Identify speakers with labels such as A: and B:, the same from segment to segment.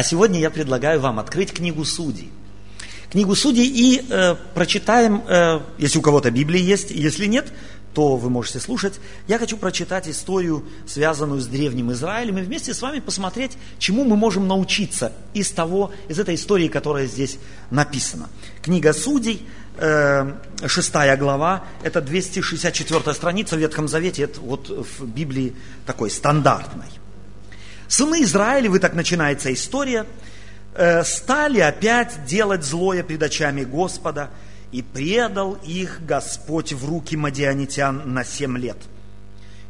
A: А сегодня я предлагаю вам открыть книгу Судей. Книгу Судей и э, прочитаем, э, если у кого-то Библия есть, если нет, то вы можете слушать. Я хочу прочитать историю, связанную с древним Израилем, и вместе с вами посмотреть, чему мы можем научиться из того, из этой истории, которая здесь написана. Книга Судей, э, шестая глава, это 264 страница в Ветхом Завете, это вот в Библии такой стандартной. Сыны Израилевы, так начинается история, э, стали опять делать злое пред очами Господа – и предал их Господь в руки мадианитян на семь лет.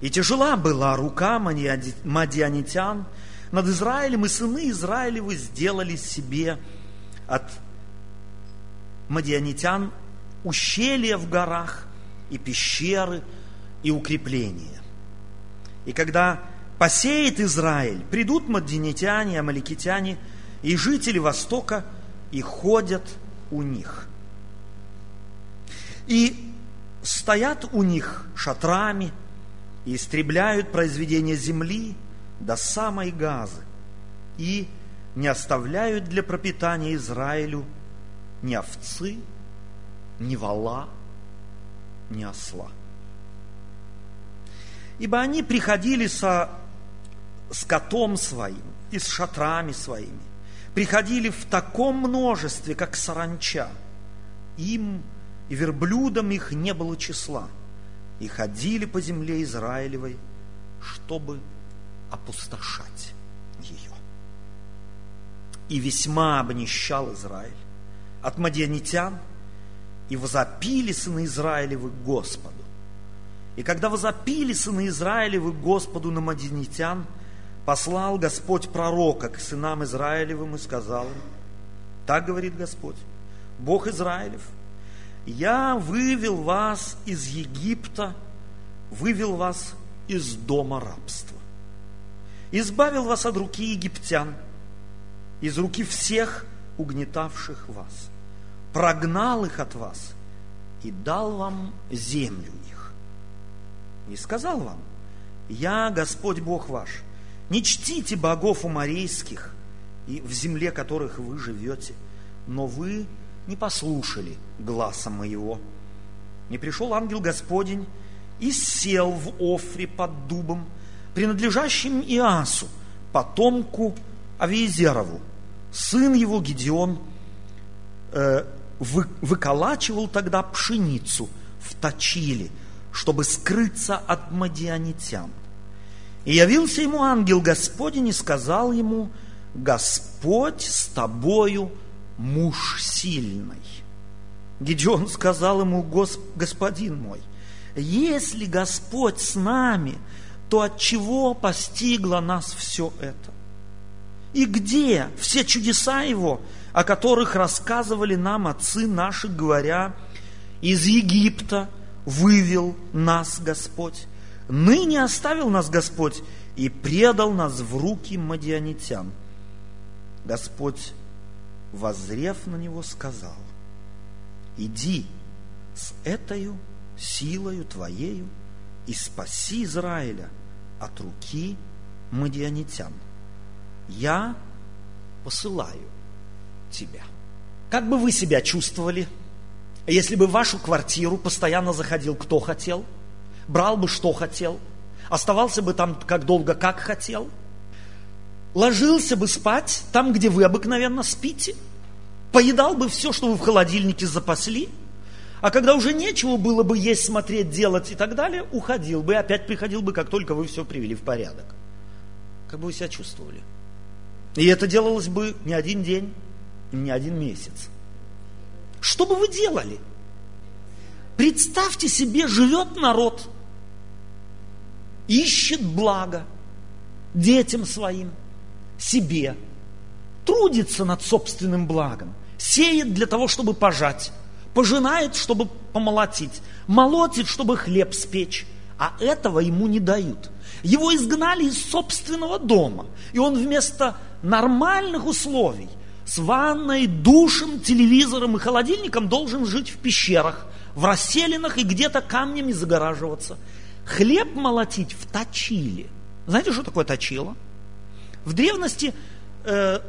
A: И тяжела была рука мадианитян над Израилем, и сыны Израилевы сделали себе от мадианитян ущелья в горах и пещеры и укрепления. И когда посеет Израиль, придут мадианитяне, амаликитяне и жители Востока и ходят у них – и стоят у них шатрами и истребляют произведения земли до самой газы и не оставляют для пропитания Израилю ни овцы, ни вала, ни осла. Ибо они приходили со скотом своим и с шатрами своими, приходили в таком множестве, как саранча. Им и верблюдам их не было числа, и ходили по земле Израилевой, чтобы опустошать ее. И весьма обнищал Израиль от мадианитян, и возопили сыны Израилевы Господу. И когда возопили сыны Израилевы Господу на мадианитян, послал Господь пророка к сынам Израилевым и сказал им, так говорит Господь, Бог Израилев – я вывел вас из Египта, вывел вас из дома рабства. Избавил вас от руки египтян, из руки всех угнетавших вас. Прогнал их от вас и дал вам землю их. И сказал вам, я Господь Бог ваш, не чтите богов уморейских и в земле которых вы живете, но вы не послушали гласа моего. Не пришел ангел Господень и сел в Офре под дубом, принадлежащим Иасу, потомку Авиезерову. Сын его Гедеон э, вы, выколачивал тогда пшеницу в Точиле, чтобы скрыться от мадианитян. И явился ему ангел Господень и сказал ему, Господь с тобою, муж сильный. Гедеон сказал ему, господин мой, если Господь с нами, то от чего постигло нас все это? И где все чудеса Его, о которых рассказывали нам отцы наши, говоря, из Египта вывел нас Господь, ныне оставил нас Господь и предал нас в руки мадианитян. Господь возрев на него, сказал, иди с этою силою твоею и спаси Израиля от руки мадианитян. Я посылаю тебя. Как бы вы себя чувствовали, если бы в вашу квартиру постоянно заходил кто хотел, брал бы что хотел, оставался бы там как долго, как хотел – ложился бы спать там, где вы обыкновенно спите, поедал бы все, что вы в холодильнике запасли, а когда уже нечего было бы есть, смотреть, делать и так далее, уходил бы опять приходил бы, как только вы все привели в порядок. Как бы вы себя чувствовали? И это делалось бы не один день, не один месяц. Что бы вы делали? Представьте себе, живет народ, ищет благо детям своим, себе, трудится над собственным благом, сеет для того, чтобы пожать, пожинает, чтобы помолотить, молотит, чтобы хлеб спечь, а этого ему не дают. Его изгнали из собственного дома, и он вместо нормальных условий с ванной, душем, телевизором и холодильником должен жить в пещерах, в расселинах и где-то камнями загораживаться. Хлеб молотить в точиле. Знаете, что такое точило? В древности э,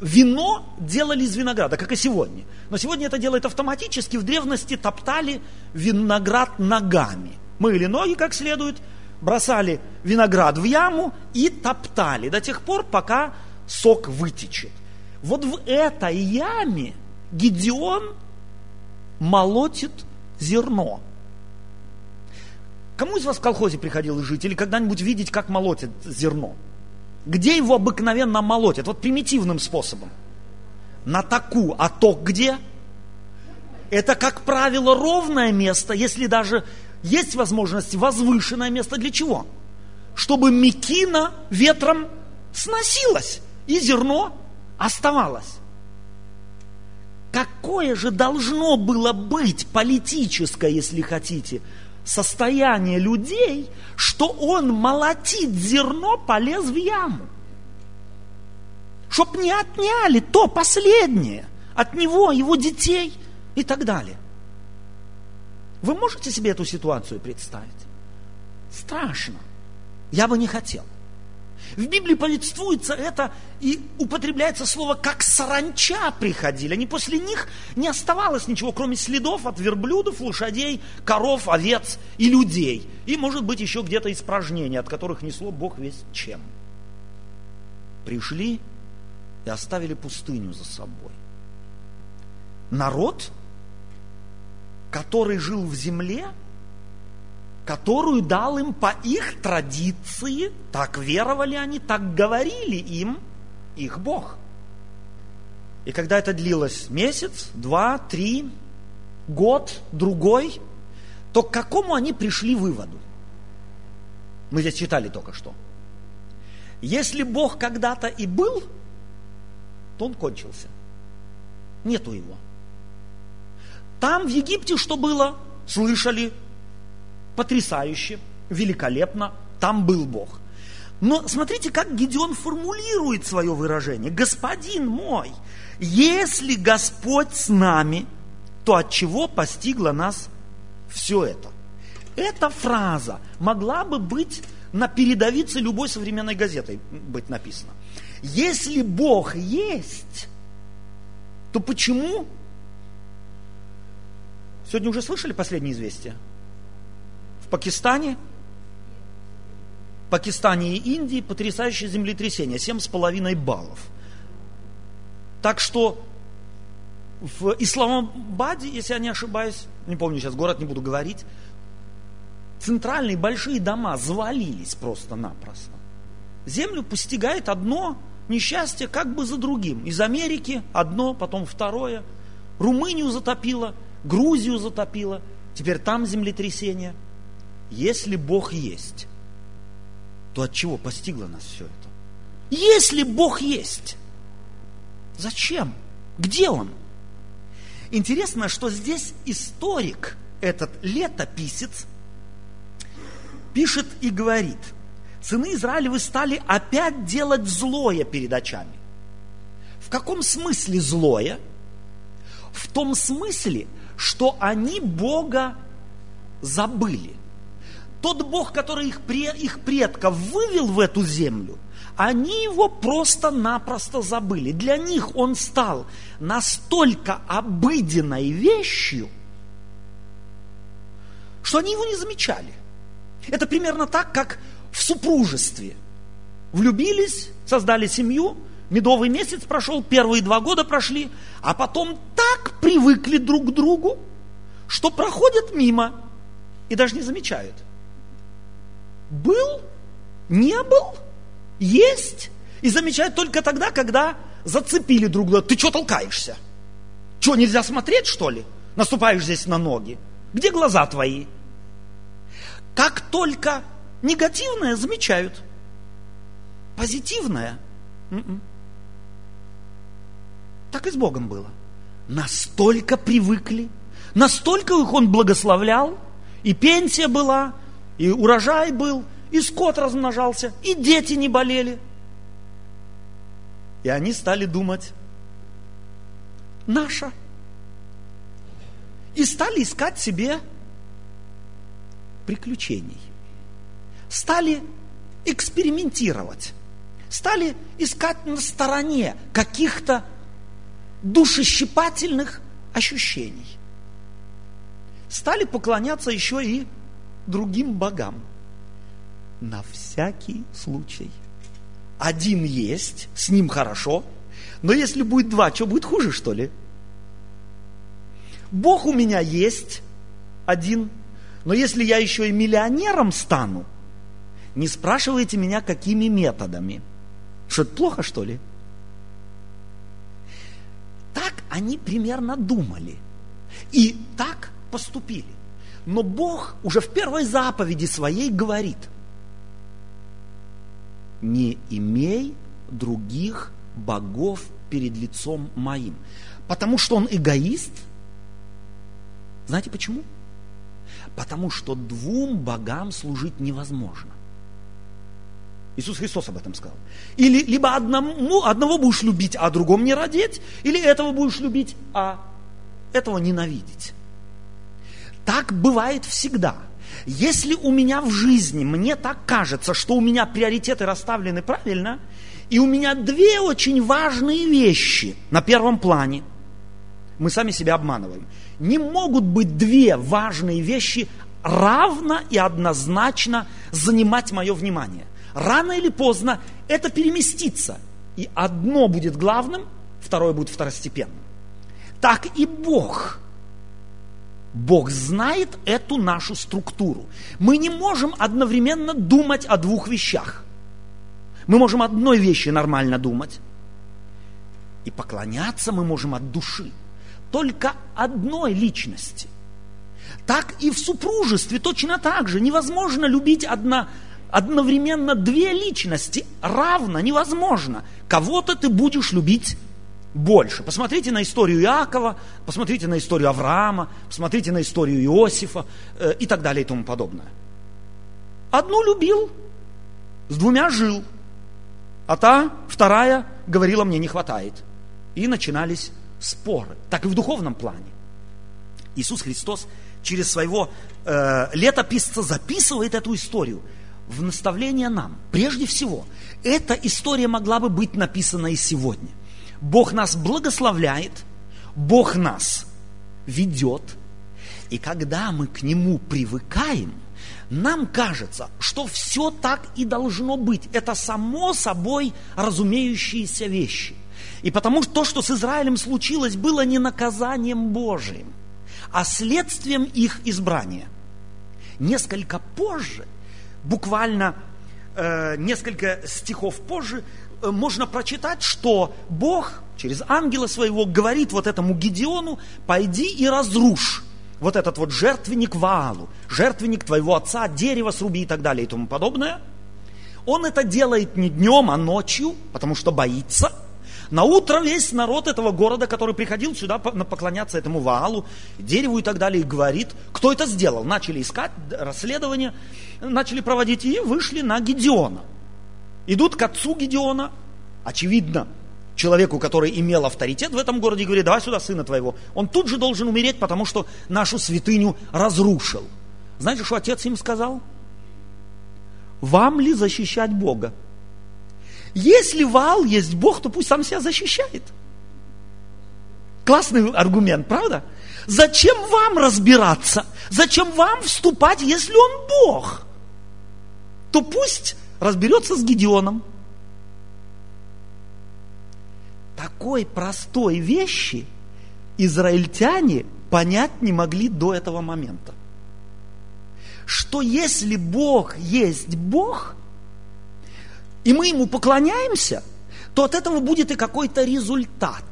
A: вино делали из винограда, как и сегодня. Но сегодня это делают автоматически. В древности топтали виноград ногами. Мыли ноги как следует, бросали виноград в яму и топтали до тех пор, пока сок вытечет. Вот в этой яме Гедеон молотит зерно. Кому из вас в колхозе приходилось жить или когда-нибудь видеть, как молотят зерно? Где его обыкновенно молотят? Вот примитивным способом. На таку. А ток где? Это, как правило, ровное место, если даже есть возможность возвышенное место. Для чего? Чтобы мекина ветром сносилась, и зерно оставалось. Какое же должно было быть политическое, если хотите, состояние людей, что он молотит зерно, полез в яму. Чтоб не отняли то последнее от него, его детей и так далее. Вы можете себе эту ситуацию представить? Страшно. Я бы не хотел. В Библии повествуется это и употребляется слово «как саранча приходили». Они после них не оставалось ничего, кроме следов от верблюдов, лошадей, коров, овец и людей. И, может быть, еще где-то испражнения, от которых несло Бог весь чем. Пришли и оставили пустыню за собой. Народ, который жил в земле – которую дал им по их традиции, так веровали они, так говорили им их Бог. И когда это длилось месяц, два, три, год, другой, то к какому они пришли выводу? Мы здесь читали только что. Если Бог когда-то и был, то он кончился. Нету его. Там в Египте что было? Слышали, потрясающе, великолепно, там был Бог. Но смотрите, как Гедеон формулирует свое выражение. Господин мой, если Господь с нами, то от чего постигло нас все это? Эта фраза могла бы быть на передовице любой современной газетой быть написана. Если Бог есть, то почему? Сегодня уже слышали последнее известие? В Пакистане, Пакистане и Индии потрясающее землетрясение, 7,5 баллов. Так что в Исламабаде, если я не ошибаюсь, не помню сейчас город, не буду говорить, центральные большие дома завалились просто-напросто. Землю постигает одно несчастье как бы за другим. Из Америки одно, потом второе. Румынию затопило, Грузию затопило, теперь там землетрясение – если Бог есть, то от чего постигло нас все это? Если Бог есть, зачем? Где Он? Интересно, что здесь историк, этот летописец, пишет и говорит, сыны Израилевы стали опять делать злое перед очами. В каком смысле злое? В том смысле, что они Бога забыли – тот Бог, который их, их предков вывел в эту землю, они его просто-напросто забыли. Для них он стал настолько обыденной вещью, что они его не замечали. Это примерно так, как в супружестве. Влюбились, создали семью, медовый месяц прошел, первые два года прошли, а потом так привыкли друг к другу, что проходят мимо и даже не замечают. Был, не был, есть. И замечают только тогда, когда зацепили друг друга. Ты что толкаешься? Что, нельзя смотреть, что ли? Наступаешь здесь на ноги. Где глаза твои? Как только негативное замечают, позитивное м-м. так и с Богом было. Настолько привыкли, настолько их Он благословлял, и пенсия была, и урожай был, и скот размножался, и дети не болели. И они стали думать, наша. И стали искать себе приключений. Стали экспериментировать. стали искать на стороне каких-то душещипательных ощущений. Стали поклоняться еще и другим богам. На всякий случай. Один есть, с ним хорошо, но если будет два, что будет хуже, что ли? Бог у меня есть один, но если я еще и миллионером стану, не спрашивайте меня, какими методами. Что это плохо, что ли? Так они примерно думали. И так поступили. Но Бог уже в первой заповеди своей говорит, не имей других богов перед лицом моим. Потому что он эгоист. Знаете почему? Потому что двум богам служить невозможно. Иисус Христос об этом сказал. Или либо одному, одного будешь любить, а другому не родить, или этого будешь любить, а этого ненавидеть. Так бывает всегда. Если у меня в жизни, мне так кажется, что у меня приоритеты расставлены правильно, и у меня две очень важные вещи на первом плане, мы сами себя обманываем. Не могут быть две важные вещи равно и однозначно занимать мое внимание. Рано или поздно это переместится. И одно будет главным, второе будет второстепенным. Так и Бог – Бог знает эту нашу структуру. Мы не можем одновременно думать о двух вещах. Мы можем одной вещи нормально думать. И поклоняться мы можем от души. Только одной личности. Так и в супружестве точно так же. Невозможно любить одна, одновременно две личности. Равно невозможно. Кого-то ты будешь любить больше. Посмотрите на историю Иакова, посмотрите на историю Авраама, посмотрите на историю Иосифа э, и так далее и тому подобное. Одну любил, с двумя жил, а та, вторая, говорила, мне не хватает. И начинались споры. Так и в духовном плане. Иисус Христос через своего э, летописца записывает эту историю в наставление нам. Прежде всего, эта история могла бы быть написана и сегодня – Бог нас благословляет, Бог нас ведет. И когда мы к Нему привыкаем, нам кажется, что все так и должно быть. Это само собой разумеющиеся вещи. И потому что то, что с Израилем случилось, было не наказанием Божиим, а следствием их избрания. Несколько позже, буквально э, несколько стихов позже, можно прочитать, что Бог через ангела своего говорит вот этому Гедеону, пойди и разрушь вот этот вот жертвенник Ваалу, жертвенник твоего отца, дерево сруби и так далее и тому подобное. Он это делает не днем, а ночью, потому что боится. На утро весь народ этого города, который приходил сюда поклоняться этому Ваалу, дереву и так далее, говорит, кто это сделал. Начали искать расследование, начали проводить и вышли на Гедеона – идут к отцу Гедеона, очевидно, человеку, который имел авторитет в этом городе, и говорит, давай сюда сына твоего. Он тут же должен умереть, потому что нашу святыню разрушил. Знаете, что отец им сказал? Вам ли защищать Бога? Если Вал есть Бог, то пусть сам себя защищает. Классный аргумент, правда? Зачем вам разбираться? Зачем вам вступать, если он Бог? То пусть разберется с Гедеоном. Такой простой вещи израильтяне понять не могли до этого момента. Что если Бог есть Бог, и мы Ему поклоняемся, то от этого будет и какой-то результат.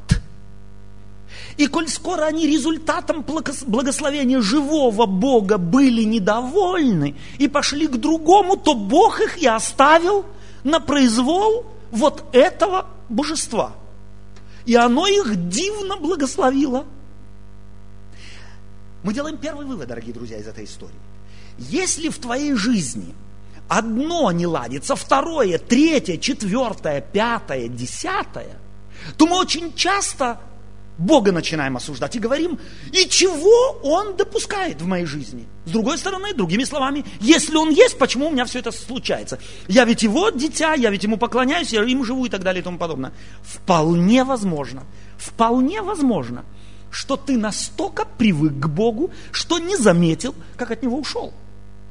A: И коль скоро они результатом благословения живого Бога были недовольны и пошли к другому, то Бог их и оставил на произвол вот этого божества. И оно их дивно благословило. Мы делаем первый вывод, дорогие друзья, из этой истории. Если в твоей жизни одно не ладится, второе, третье, четвертое, пятое, десятое, то мы очень часто Бога начинаем осуждать и говорим, и чего Он допускает в моей жизни. С другой стороны, другими словами, если Он есть, почему у меня все это случается? Я ведь Его дитя, я ведь Ему поклоняюсь, я им живу и так далее и тому подобное. Вполне возможно, вполне возможно, что ты настолько привык к Богу, что не заметил, как от Него ушел.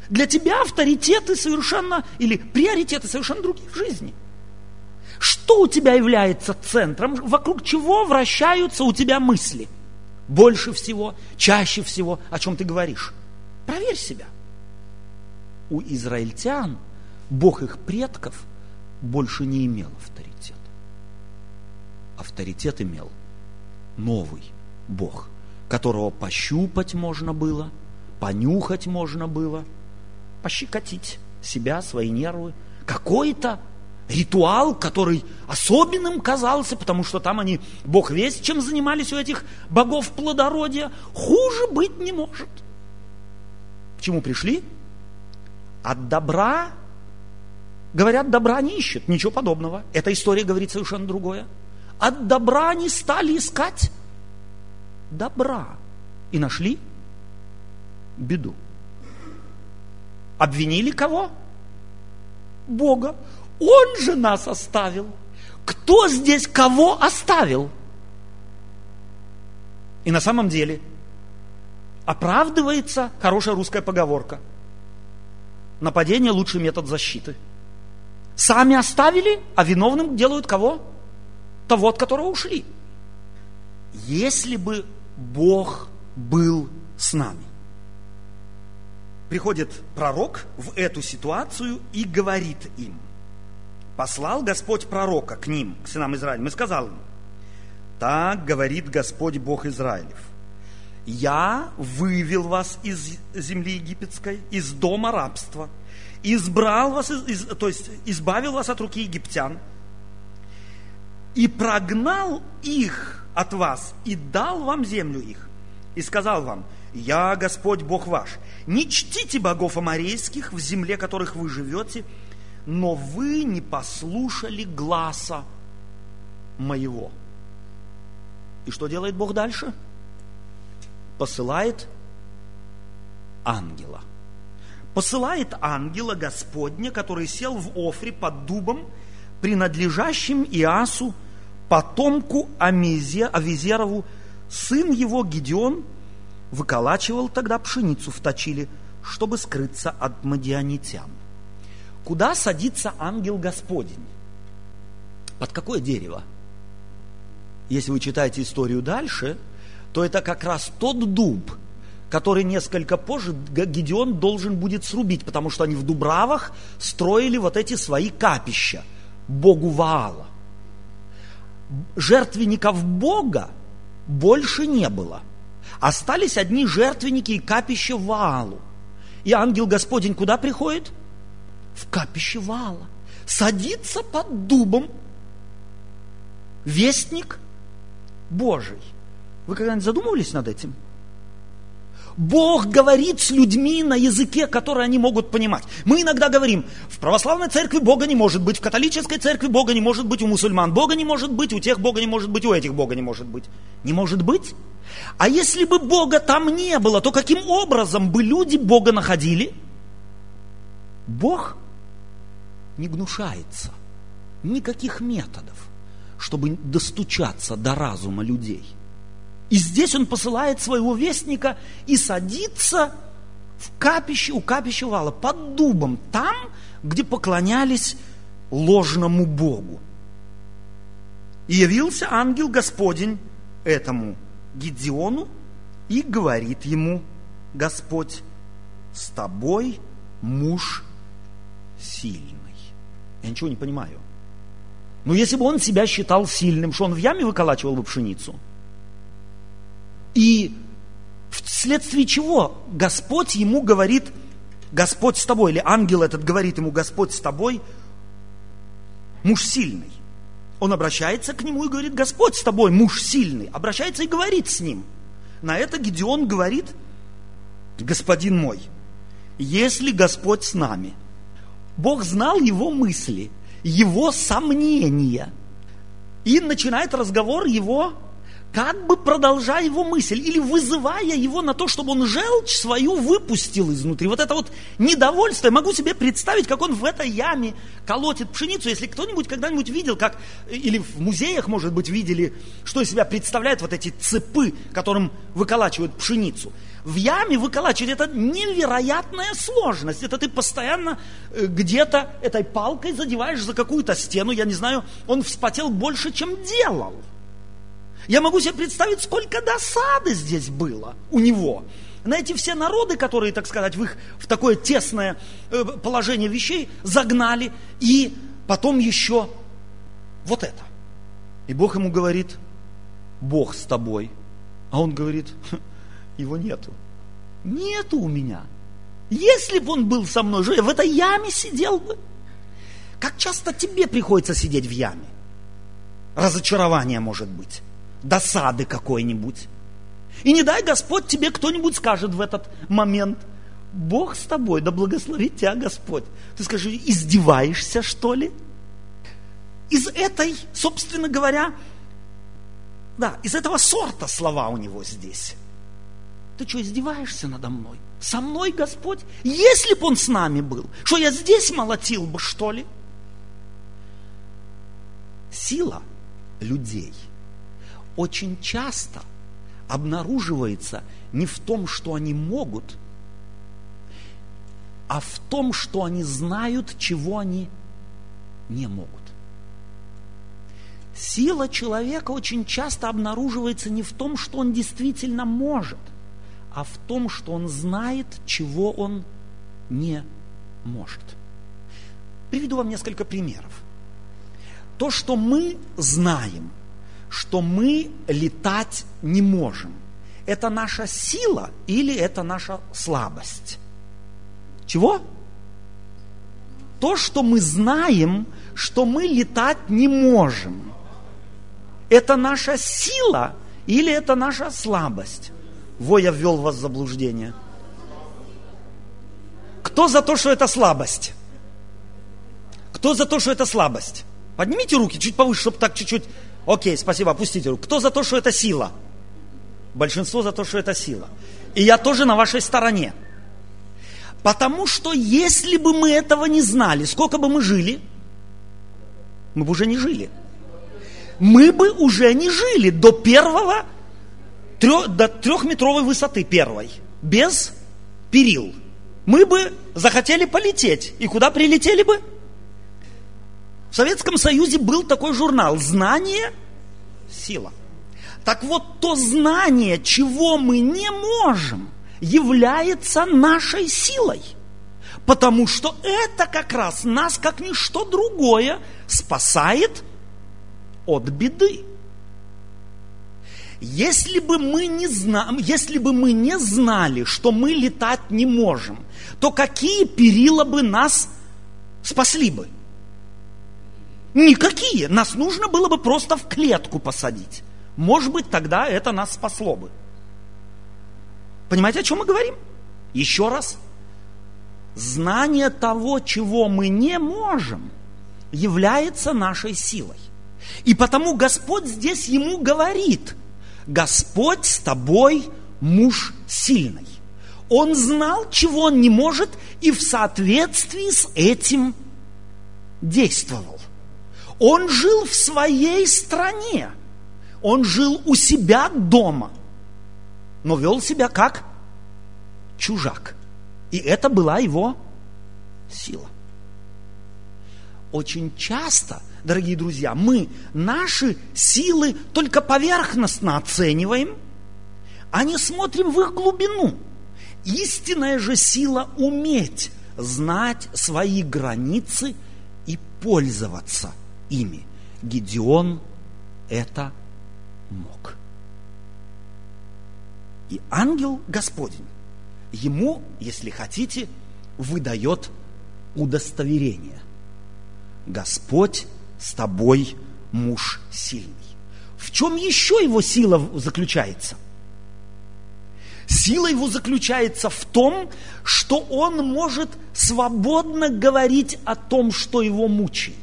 A: Для тебя авторитеты совершенно, или приоритеты совершенно другие в жизни – что у тебя является центром, вокруг чего вращаются у тебя мысли? Больше всего, чаще всего, о чем ты говоришь. Проверь себя. У израильтян Бог их предков больше не имел авторитета. Авторитет имел новый Бог, которого пощупать можно было, понюхать можно было, пощекотить себя, свои нервы. Какой-то ритуал, который особенным казался, потому что там они, бог весь, чем занимались у этих богов плодородия, хуже быть не может. К чему пришли? От добра, говорят, добра не ищут, ничего подобного. Эта история говорит совершенно другое. От добра они стали искать добра и нашли беду. Обвинили кого? Бога. Он же нас оставил. Кто здесь кого оставил? И на самом деле оправдывается хорошая русская поговорка. Нападение – лучший метод защиты. Сами оставили, а виновным делают кого? Того, от которого ушли. Если бы Бог был с нами. Приходит пророк в эту ситуацию и говорит им – послал Господь пророка к ним, к сынам Израиля, и сказал им, так говорит Господь Бог Израилев, я вывел вас из земли египетской, из дома рабства, избрал вас, из, то есть избавил вас от руки египтян, и прогнал их от вас, и дал вам землю их, и сказал вам, я Господь Бог ваш, не чтите богов аморейских в земле, которых вы живете, но вы не послушали гласа моего. И что делает Бог дальше? Посылает ангела. Посылает ангела Господня, который сел в Офре под дубом, принадлежащим Иасу, потомку Авизерову, сын его Гедеон, выколачивал тогда пшеницу в точиле, чтобы скрыться от мадианитян. Куда садится ангел Господень? Под какое дерево? Если вы читаете историю дальше, то это как раз тот дуб, который несколько позже Гедеон должен будет срубить, потому что они в Дубравах строили вот эти свои капища Богу Ваала. Жертвенников Бога больше не было. Остались одни жертвенники и капища Ваалу. И ангел Господень куда приходит? В капище вала, садится под дубом вестник Божий. Вы когда-нибудь задумывались над этим? Бог говорит с людьми на языке, который они могут понимать. Мы иногда говорим, в православной церкви Бога не может быть, в католической церкви Бога не может быть, у мусульман Бога не может быть, у тех Бога не может быть, у этих Бога не может быть. Не может быть? А если бы Бога там не было, то каким образом бы люди Бога находили? Бог не гнушается никаких методов, чтобы достучаться до разума людей. И здесь он посылает своего вестника и садится в капище, у капища вала, под дубом, там, где поклонялись ложному Богу. И явился ангел Господень этому Гедеону и говорит ему, Господь, с тобой муж сильный. Я ничего не понимаю. Но если бы он себя считал сильным, что он в яме выколачивал бы пшеницу? И вследствие чего Господь ему говорит, Господь с тобой, или ангел этот говорит ему, Господь с тобой, муж сильный. Он обращается к нему и говорит, Господь с тобой, муж сильный. Обращается и говорит с ним. На это Гедеон говорит, господин мой, если Господь с нами – Бог знал его мысли, его сомнения. И начинает разговор его, как бы продолжая его мысль или вызывая его на то, чтобы он желчь свою выпустил изнутри. Вот это вот недовольство, я могу себе представить, как он в этой яме колотит пшеницу. Если кто-нибудь когда-нибудь видел, как, или в музеях, может быть, видели, что из себя представляют вот эти цепы, которым выколачивают пшеницу – в яме выколачивать, это невероятная сложность. Это ты постоянно э, где-то этой палкой задеваешь за какую-то стену, я не знаю, он вспотел больше, чем делал. Я могу себе представить, сколько досады здесь было у него. На эти все народы, которые, так сказать, в их в такое тесное э, положение вещей загнали, и потом еще вот это. И Бог ему говорит, Бог с тобой. А он говорит, его нету. Нету у меня. Если бы он был со мной, в этой яме сидел бы. Как часто тебе приходится сидеть в яме? Разочарование может быть, досады какой-нибудь. И не дай Господь тебе кто-нибудь скажет в этот момент, Бог с тобой, да благословит тебя Господь. Ты скажи, издеваешься что ли? Из этой, собственно говоря, да, из этого сорта слова у него здесь. Ты что, издеваешься надо мной? Со мной Господь? Если бы Он с нами был, что я здесь молотил бы, что ли? Сила людей очень часто обнаруживается не в том, что они могут, а в том, что они знают, чего они не могут. Сила человека очень часто обнаруживается не в том, что он действительно может – а в том, что он знает, чего он не может. Приведу вам несколько примеров. То, что мы знаем, что мы летать не можем, это наша сила или это наша слабость? Чего? То, что мы знаем, что мы летать не можем, это наша сила или это наша слабость? Во, я ввел вас в заблуждение. Кто за то, что это слабость? Кто за то, что это слабость? Поднимите руки чуть повыше, чтобы так чуть-чуть... Окей, спасибо, опустите руку. Кто за то, что это сила? Большинство за то, что это сила. И я тоже на вашей стороне. Потому что если бы мы этого не знали, сколько бы мы жили, мы бы уже не жили. Мы бы уже не жили до первого трех, до трехметровой высоты первой, без перил. Мы бы захотели полететь. И куда прилетели бы? В Советском Союзе был такой журнал «Знание – сила». Так вот, то знание, чего мы не можем, является нашей силой. Потому что это как раз нас, как ничто другое, спасает от беды. Если бы мы не знали, если бы мы не знали, что мы летать не можем, то какие перила бы нас спасли бы? Никакие. Нас нужно было бы просто в клетку посадить. Может быть, тогда это нас спасло бы. Понимаете, о чем мы говорим? Еще раз. Знание того, чего мы не можем, является нашей силой. И потому Господь здесь ему говорит – Господь с тобой муж сильный. Он знал, чего он не может, и в соответствии с этим действовал. Он жил в своей стране. Он жил у себя дома, но вел себя как чужак. И это была его сила. Очень часто – дорогие друзья, мы наши силы только поверхностно оцениваем, а не смотрим в их глубину. Истинная же сила уметь знать свои границы и пользоваться ими. Гедеон это мог. И ангел Господень ему, если хотите, выдает удостоверение. Господь с тобой муж сильный. В чем еще его сила заключается? Сила его заключается в том, что он может свободно говорить о том, что его мучает.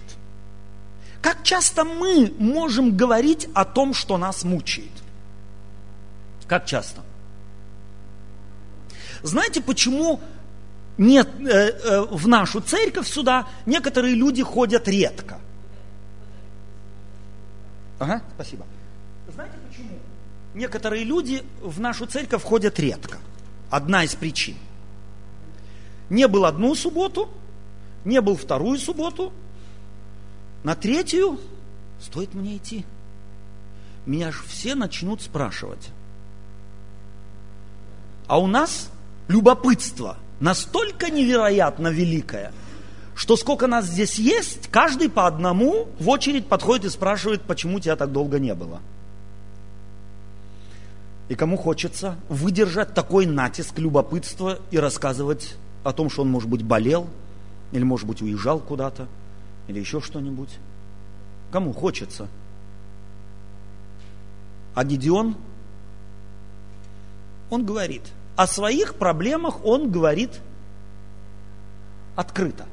A: Как часто мы можем говорить о том, что нас мучает? Как часто? Знаете, почему нет, э, э, в нашу церковь сюда некоторые люди ходят редко? Ага, спасибо. Знаете почему? Некоторые люди в нашу церковь ходят редко. Одна из причин. Не был одну субботу, не был вторую субботу, на третью стоит мне идти. Меня же все начнут спрашивать. А у нас любопытство настолько невероятно великое, что сколько нас здесь есть, каждый по одному в очередь подходит и спрашивает, почему тебя так долго не было. И кому хочется выдержать такой натиск любопытства и рассказывать о том, что он, может быть, болел, или, может быть, уезжал куда-то, или еще что-нибудь. Кому хочется. А Гедеон, он говорит, о своих проблемах он говорит открыто.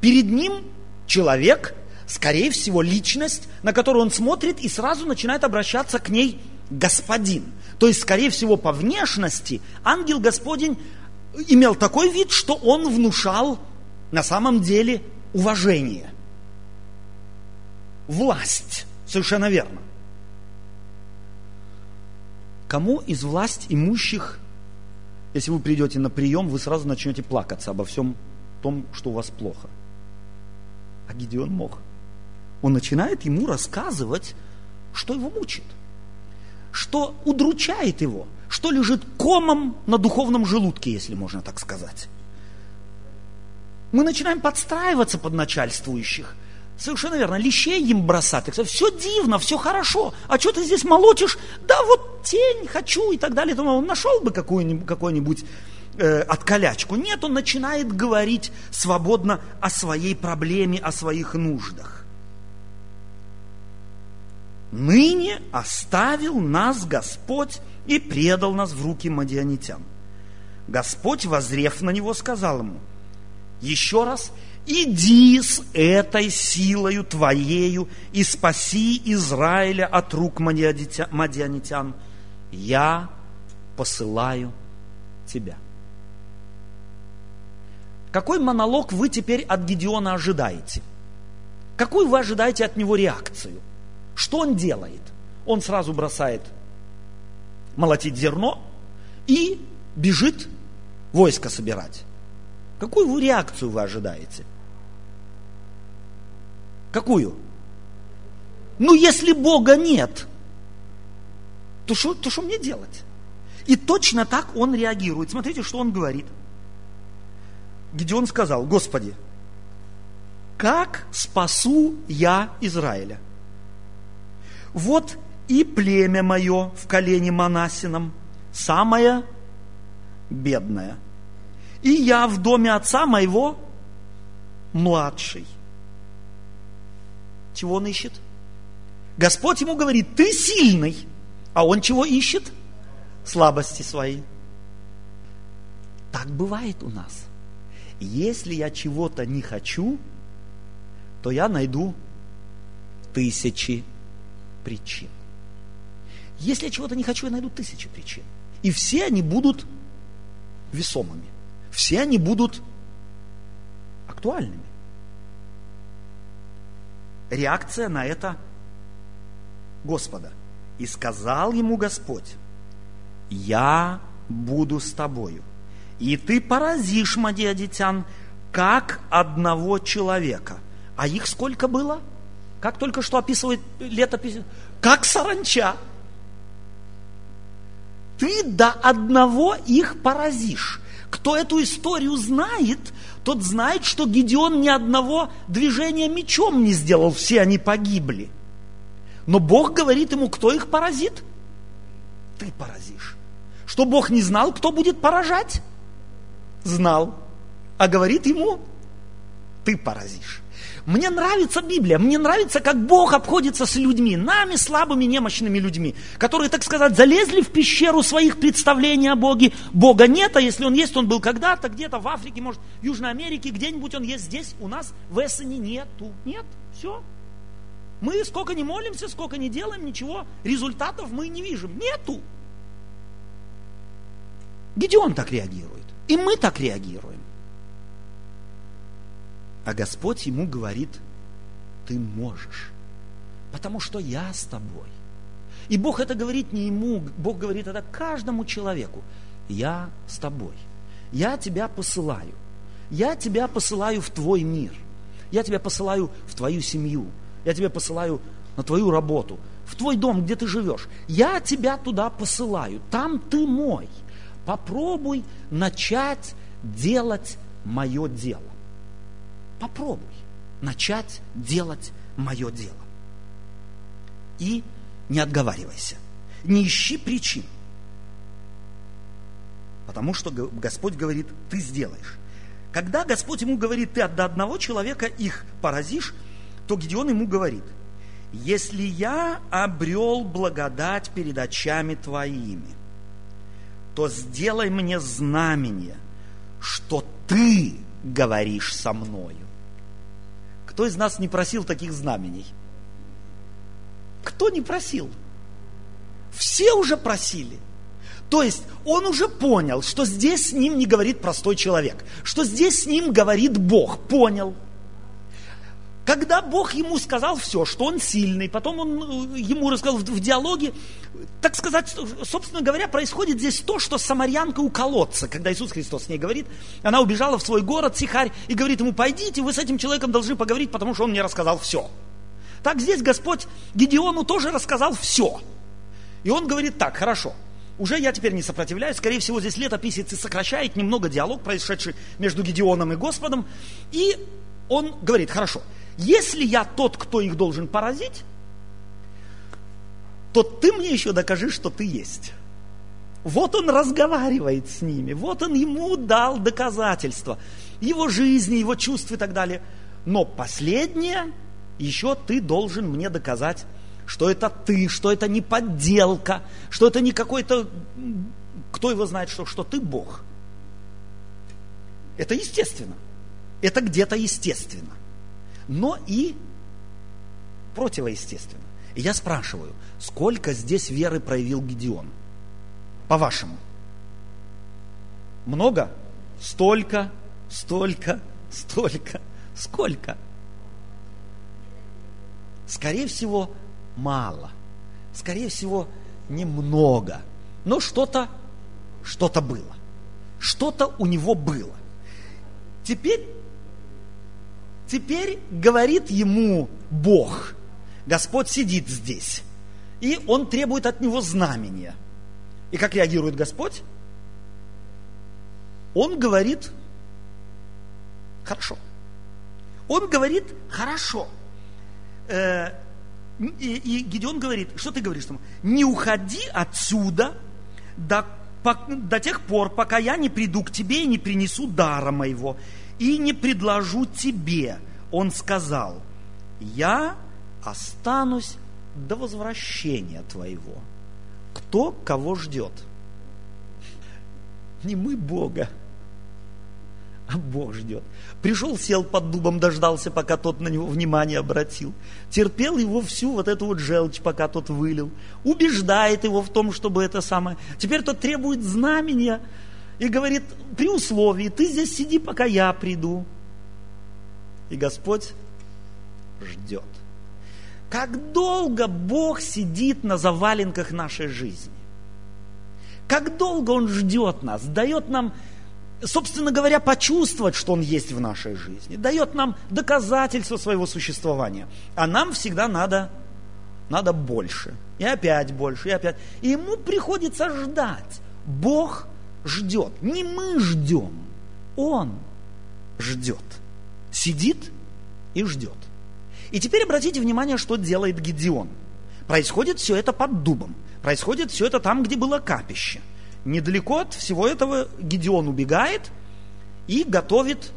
A: Перед ним человек, скорее всего, личность, на которую он смотрит и сразу начинает обращаться к ней господин. То есть, скорее всего, по внешности ангел Господень имел такой вид, что он внушал на самом деле уважение. Власть. Совершенно верно. Кому из власть имущих, если вы придете на прием, вы сразу начнете плакаться обо всем том, что у вас плохо? А Гидеон мог. Он начинает ему рассказывать, что его мучит, что удручает его, что лежит комом на духовном желудке, если можно так сказать. Мы начинаем подстраиваться под начальствующих. Совершенно верно. Лещей им бросать. Все дивно, все хорошо. А что ты здесь молотишь? Да вот тень хочу и так далее. Он нашел бы какую-нибудь э, откалячку. Нет, он начинает говорить свободно о своей проблеме, о своих нуждах. Ныне оставил нас Господь и предал нас в руки мадианитян. Господь, возрев на него, сказал ему, еще раз, иди с этой силою твоею и спаси Израиля от рук мадианитян. Я посылаю тебя. Какой монолог вы теперь от Гедеона ожидаете? Какую вы ожидаете от него реакцию? Что он делает? Он сразу бросает молотить зерно и бежит войско собирать. Какую вы реакцию вы ожидаете? Какую? Ну, если Бога нет, то что то что мне делать? И точно так он реагирует. Смотрите, что он говорит. Гедеон сказал, Господи, как спасу я Израиля? Вот и племя мое в колене Манасином, самое бедное. И я в доме отца моего младший. Чего он ищет? Господь ему говорит, ты сильный. А он чего ищет? Слабости свои. Так бывает у нас. Если я чего-то не хочу, то я найду тысячи причин. Если я чего-то не хочу, я найду тысячи причин. И все они будут весомыми. Все они будут актуальными. Реакция на это Господа. И сказал ему Господь, я буду с тобою, и ты поразишь мадиадитян, как одного человека. А их сколько было? Как только что описывает летопись? Как саранча ты до одного их поразишь. Кто эту историю знает, тот знает, что Гедеон ни одного движения мечом не сделал, все они погибли. Но Бог говорит ему, кто их поразит? Ты поразишь. Что Бог не знал, кто будет поражать? Знал. А говорит ему, ты поразишь. Мне нравится Библия, мне нравится, как Бог обходится с людьми, нами, слабыми, немощными людьми, которые, так сказать, залезли в пещеру своих представлений о Боге. Бога нет, а если Он есть, Он был когда-то, где-то в Африке, может, в Южной Америке, где-нибудь Он есть здесь, у нас в Эссене нету. Нет, все. Мы сколько не молимся, сколько не делаем, ничего, результатов мы не видим. Нету. Гедеон так реагирует. И мы так реагируем. А Господь ему говорит, ты можешь, потому что я с тобой. И Бог это говорит не ему, Бог говорит это каждому человеку. Я с тобой. Я тебя посылаю. Я тебя посылаю в твой мир. Я тебя посылаю в твою семью. Я тебя посылаю на твою работу, в твой дом, где ты живешь. Я тебя туда посылаю. Там ты мой. Попробуй начать делать мое дело. Попробуй начать делать мое дело. И не отговаривайся. Не ищи причин. Потому что Господь говорит, ты сделаешь. Когда Господь ему говорит, ты до одного человека их поразишь, то Гедеон ему говорит, если я обрел благодать перед очами твоими, то сделай мне знамение, что ты говоришь со мною. Кто из нас не просил таких знамений? Кто не просил? Все уже просили. То есть он уже понял, что здесь с ним не говорит простой человек, что здесь с ним говорит Бог. Понял. Когда Бог ему сказал все, что он сильный, потом он э, ему рассказал в, в диалоге, так сказать, собственно говоря, происходит здесь то, что самарянка у колодца, когда Иисус Христос с ней говорит, она убежала в свой город, Сихарь, и говорит ему, пойдите, вы с этим человеком должны поговорить, потому что он мне рассказал все. Так здесь Господь Гедеону тоже рассказал все. И он говорит так, хорошо, уже я теперь не сопротивляюсь, скорее всего, здесь летописец сокращает немного диалог, происшедший между Гедеоном и Господом, и он говорит, хорошо, если я тот, кто их должен поразить, то ты мне еще докажи, что ты есть. Вот он разговаривает с ними, вот он ему дал доказательства его жизни, его чувств и так далее. Но последнее, еще ты должен мне доказать, что это ты, что это не подделка, что это не какой-то, кто его знает, что, что ты Бог. Это естественно. Это где-то естественно но и противоестественно. И я спрашиваю, сколько здесь веры проявил Гедеон? По-вашему? Много? Столько, столько, столько, сколько? Скорее всего, мало. Скорее всего, немного. Но что-то, что-то было. Что-то у него было. Теперь Теперь говорит ему Бог, Господь сидит здесь, и он требует от него знамения. И как реагирует Господь? Он говорит, хорошо. Он говорит, хорошо. Э, и, Гедеон говорит, что ты говоришь ему? Не уходи отсюда до, до тех пор, пока я не приду к тебе и не принесу дара моего и не предложу тебе. Он сказал, я останусь до возвращения твоего. Кто кого ждет? Не мы Бога, а Бог ждет. Пришел, сел под дубом, дождался, пока тот на него внимание обратил. Терпел его всю вот эту вот желчь, пока тот вылил. Убеждает его в том, чтобы это самое. Теперь тот требует знамения, и говорит, при условии, ты здесь сиди, пока я приду. И Господь ждет. Как долго Бог сидит на заваленках нашей жизни? Как долго Он ждет нас, дает нам, собственно говоря, почувствовать, что Он есть в нашей жизни, дает нам доказательство своего существования. А нам всегда надо, надо больше, и опять больше, и опять. И Ему приходится ждать. Бог ждет. Не мы ждем, Он ждет. Сидит и ждет. И теперь обратите внимание, что делает Гедеон. Происходит все это под дубом. Происходит все это там, где было капище. Недалеко от всего этого Гедеон убегает и готовит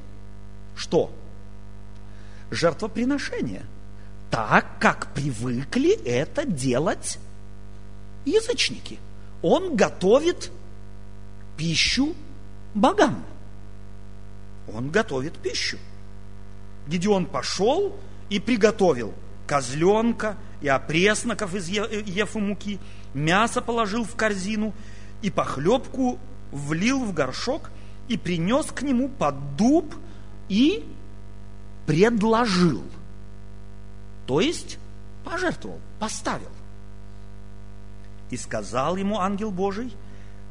A: что? Жертвоприношение. Так, как привыкли это делать язычники. Он готовит пищу богам. Он готовит пищу. Гедеон пошел и приготовил козленка и опресноков из ефы муки, мясо положил в корзину и похлебку влил в горшок и принес к нему под дуб и предложил. То есть пожертвовал, поставил. И сказал ему ангел Божий,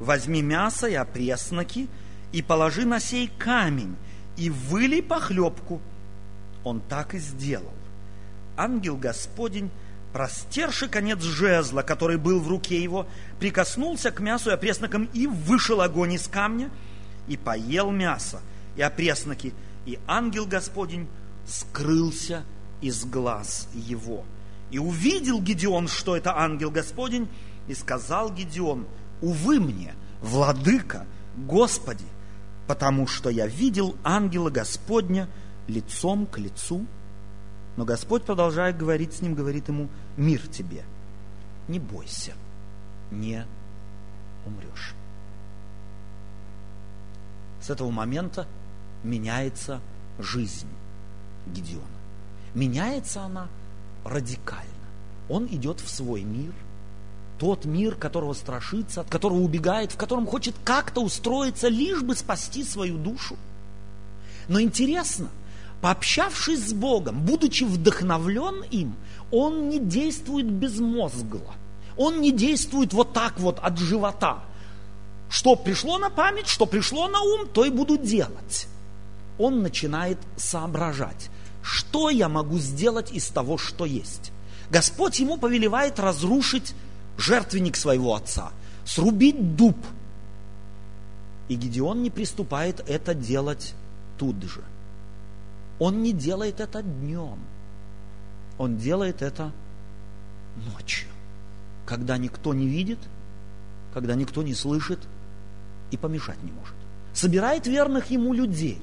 A: возьми мясо и опресноки, и положи на сей камень, и вылей похлебку. Он так и сделал. Ангел Господень, простерши конец жезла, который был в руке его, прикоснулся к мясу и опреснокам, и вышел огонь из камня, и поел мясо и опресноки, и ангел Господень скрылся из глаз его. И увидел Гедеон, что это ангел Господень, и сказал Гедеон, увы мне, владыка, Господи, потому что я видел ангела Господня лицом к лицу. Но Господь, продолжая говорить с ним, говорит ему, мир тебе, не бойся, не умрешь. С этого момента меняется жизнь Гедеона. Меняется она радикально. Он идет в свой мир, тот мир, которого страшится, от которого убегает, в котором хочет как-то устроиться, лишь бы спасти свою душу. Но интересно, пообщавшись с Богом, будучи вдохновлен им, он не действует безмозгло. Он не действует вот так вот от живота. Что пришло на память, что пришло на ум, то и буду делать. Он начинает соображать, что я могу сделать из того, что есть. Господь ему повелевает разрушить жертвенник своего отца, срубить дуб. И Гедеон не приступает это делать тут же. Он не делает это днем. Он делает это ночью, когда никто не видит, когда никто не слышит и помешать не может. Собирает верных ему людей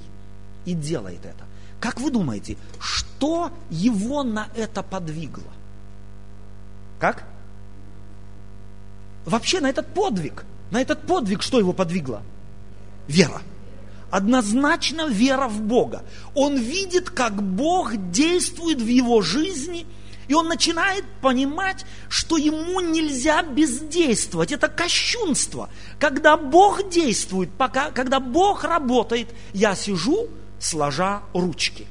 A: и делает это. Как вы думаете, что его на это подвигло? Как? Вообще на этот подвиг, на этот подвиг что его подвигло? Вера. Однозначно вера в Бога. Он видит, как Бог действует в его жизни, и он начинает понимать, что ему нельзя бездействовать. Это кощунство. Когда Бог действует, пока, когда Бог работает, я сижу, сложа ручки.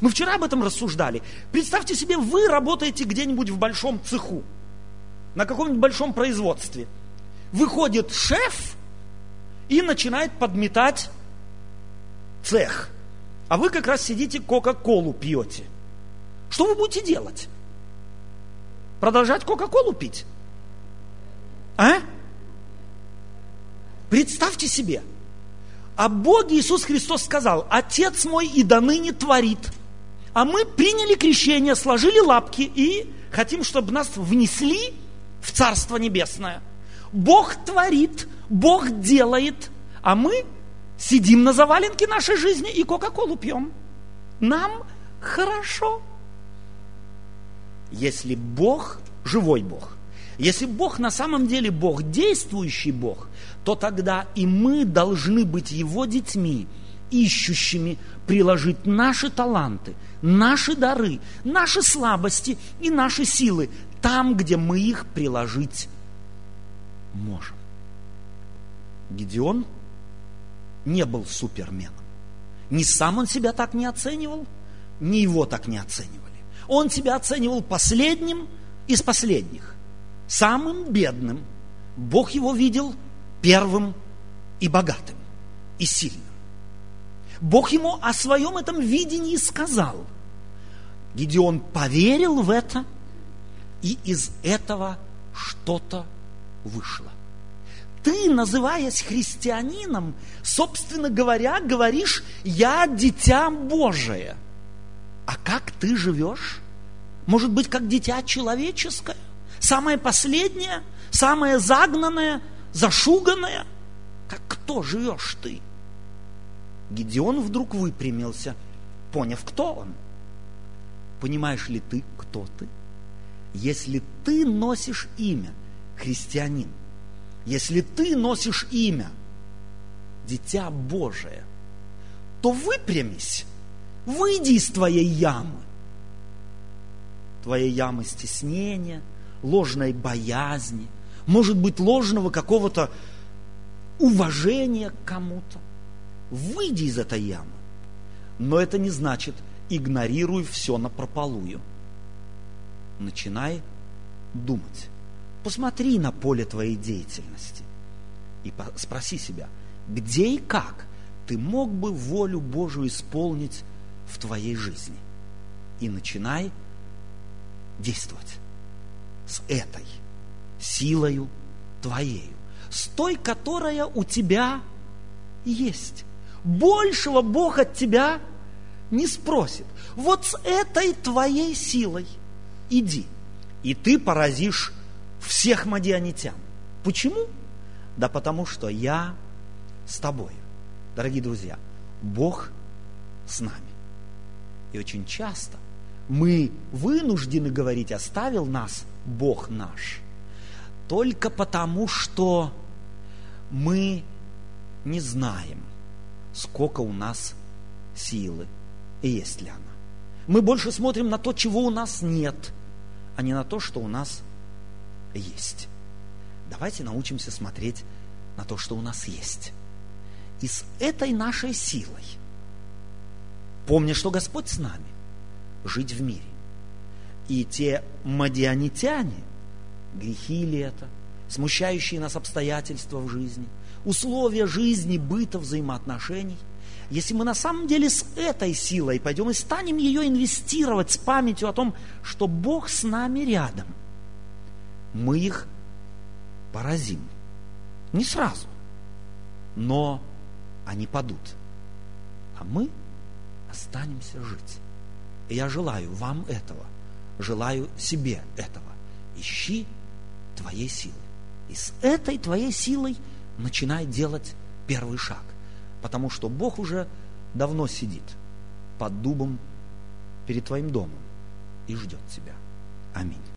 A: Мы вчера об этом рассуждали. Представьте себе, вы работаете где-нибудь в большом цеху, на каком-нибудь большом производстве. Выходит шеф и начинает подметать цех. А вы как раз сидите, Кока-Колу пьете. Что вы будете делать? Продолжать Кока-Колу пить? А? Представьте себе. О Боге Иисус Христос сказал, Отец мой и до ныне творит. А мы приняли крещение, сложили лапки и хотим, чтобы нас внесли в Царство Небесное. Бог творит, Бог делает, а мы сидим на заваленке нашей жизни и Кока-Колу пьем. Нам хорошо. Если Бог, живой Бог, если Бог на самом деле Бог, действующий Бог, то тогда и мы должны быть Его детьми, ищущими приложить наши таланты, наши дары, наши слабости и наши силы там, где мы их приложить можем. Гедеон не был суперменом. Ни сам он себя так не оценивал, ни его так не оценивали. Он себя оценивал последним из последних, самым бедным. Бог его видел первым и богатым, и сильным. Бог ему о своем этом видении сказал. Гедеон поверил в это, и из этого что-то вышло ты, называясь христианином, собственно говоря, говоришь, я дитя Божие. А как ты живешь? Может быть, как дитя человеческое? Самое последнее, самое загнанное, зашуганное? Как кто живешь ты? Гедеон вдруг выпрямился, поняв, кто он. Понимаешь ли ты, кто ты? Если ты носишь имя христианин, если ты носишь имя Дитя Божие, то выпрямись, выйди из твоей ямы. Твоей ямы стеснения, ложной боязни, может быть, ложного какого-то уважение к кому-то. Выйди из этой ямы. Но это не значит, игнорируй все на прополую. Начинай думать. Посмотри на поле твоей деятельности и спроси себя, где и как ты мог бы волю Божию исполнить в твоей жизни. И начинай действовать с этой силою твоею, с той, которая у тебя есть. Большего Бог от тебя не спросит. Вот с этой твоей силой иди, и ты поразишь всех мадианитян. Почему? Да потому что я с тобой. Дорогие друзья, Бог с нами. И очень часто мы вынуждены говорить, оставил нас Бог наш, только потому, что мы не знаем, сколько у нас силы и есть ли она. Мы больше смотрим на то, чего у нас нет, а не на то, что у нас есть. Давайте научимся смотреть на то, что у нас есть. И с этой нашей силой, помня, что Господь с нами, жить в мире. И те мадианитяне, грехи это, смущающие нас обстоятельства в жизни, условия жизни, быта, взаимоотношений, если мы на самом деле с этой силой пойдем и станем ее инвестировать с памятью о том, что Бог с нами рядом, мы их поразим. Не сразу, но они падут. А мы останемся жить. И я желаю вам этого, желаю себе этого. Ищи твоей силы. И с этой твоей силой начинай делать первый шаг. Потому что Бог уже давно сидит под дубом перед твоим домом и ждет тебя. Аминь.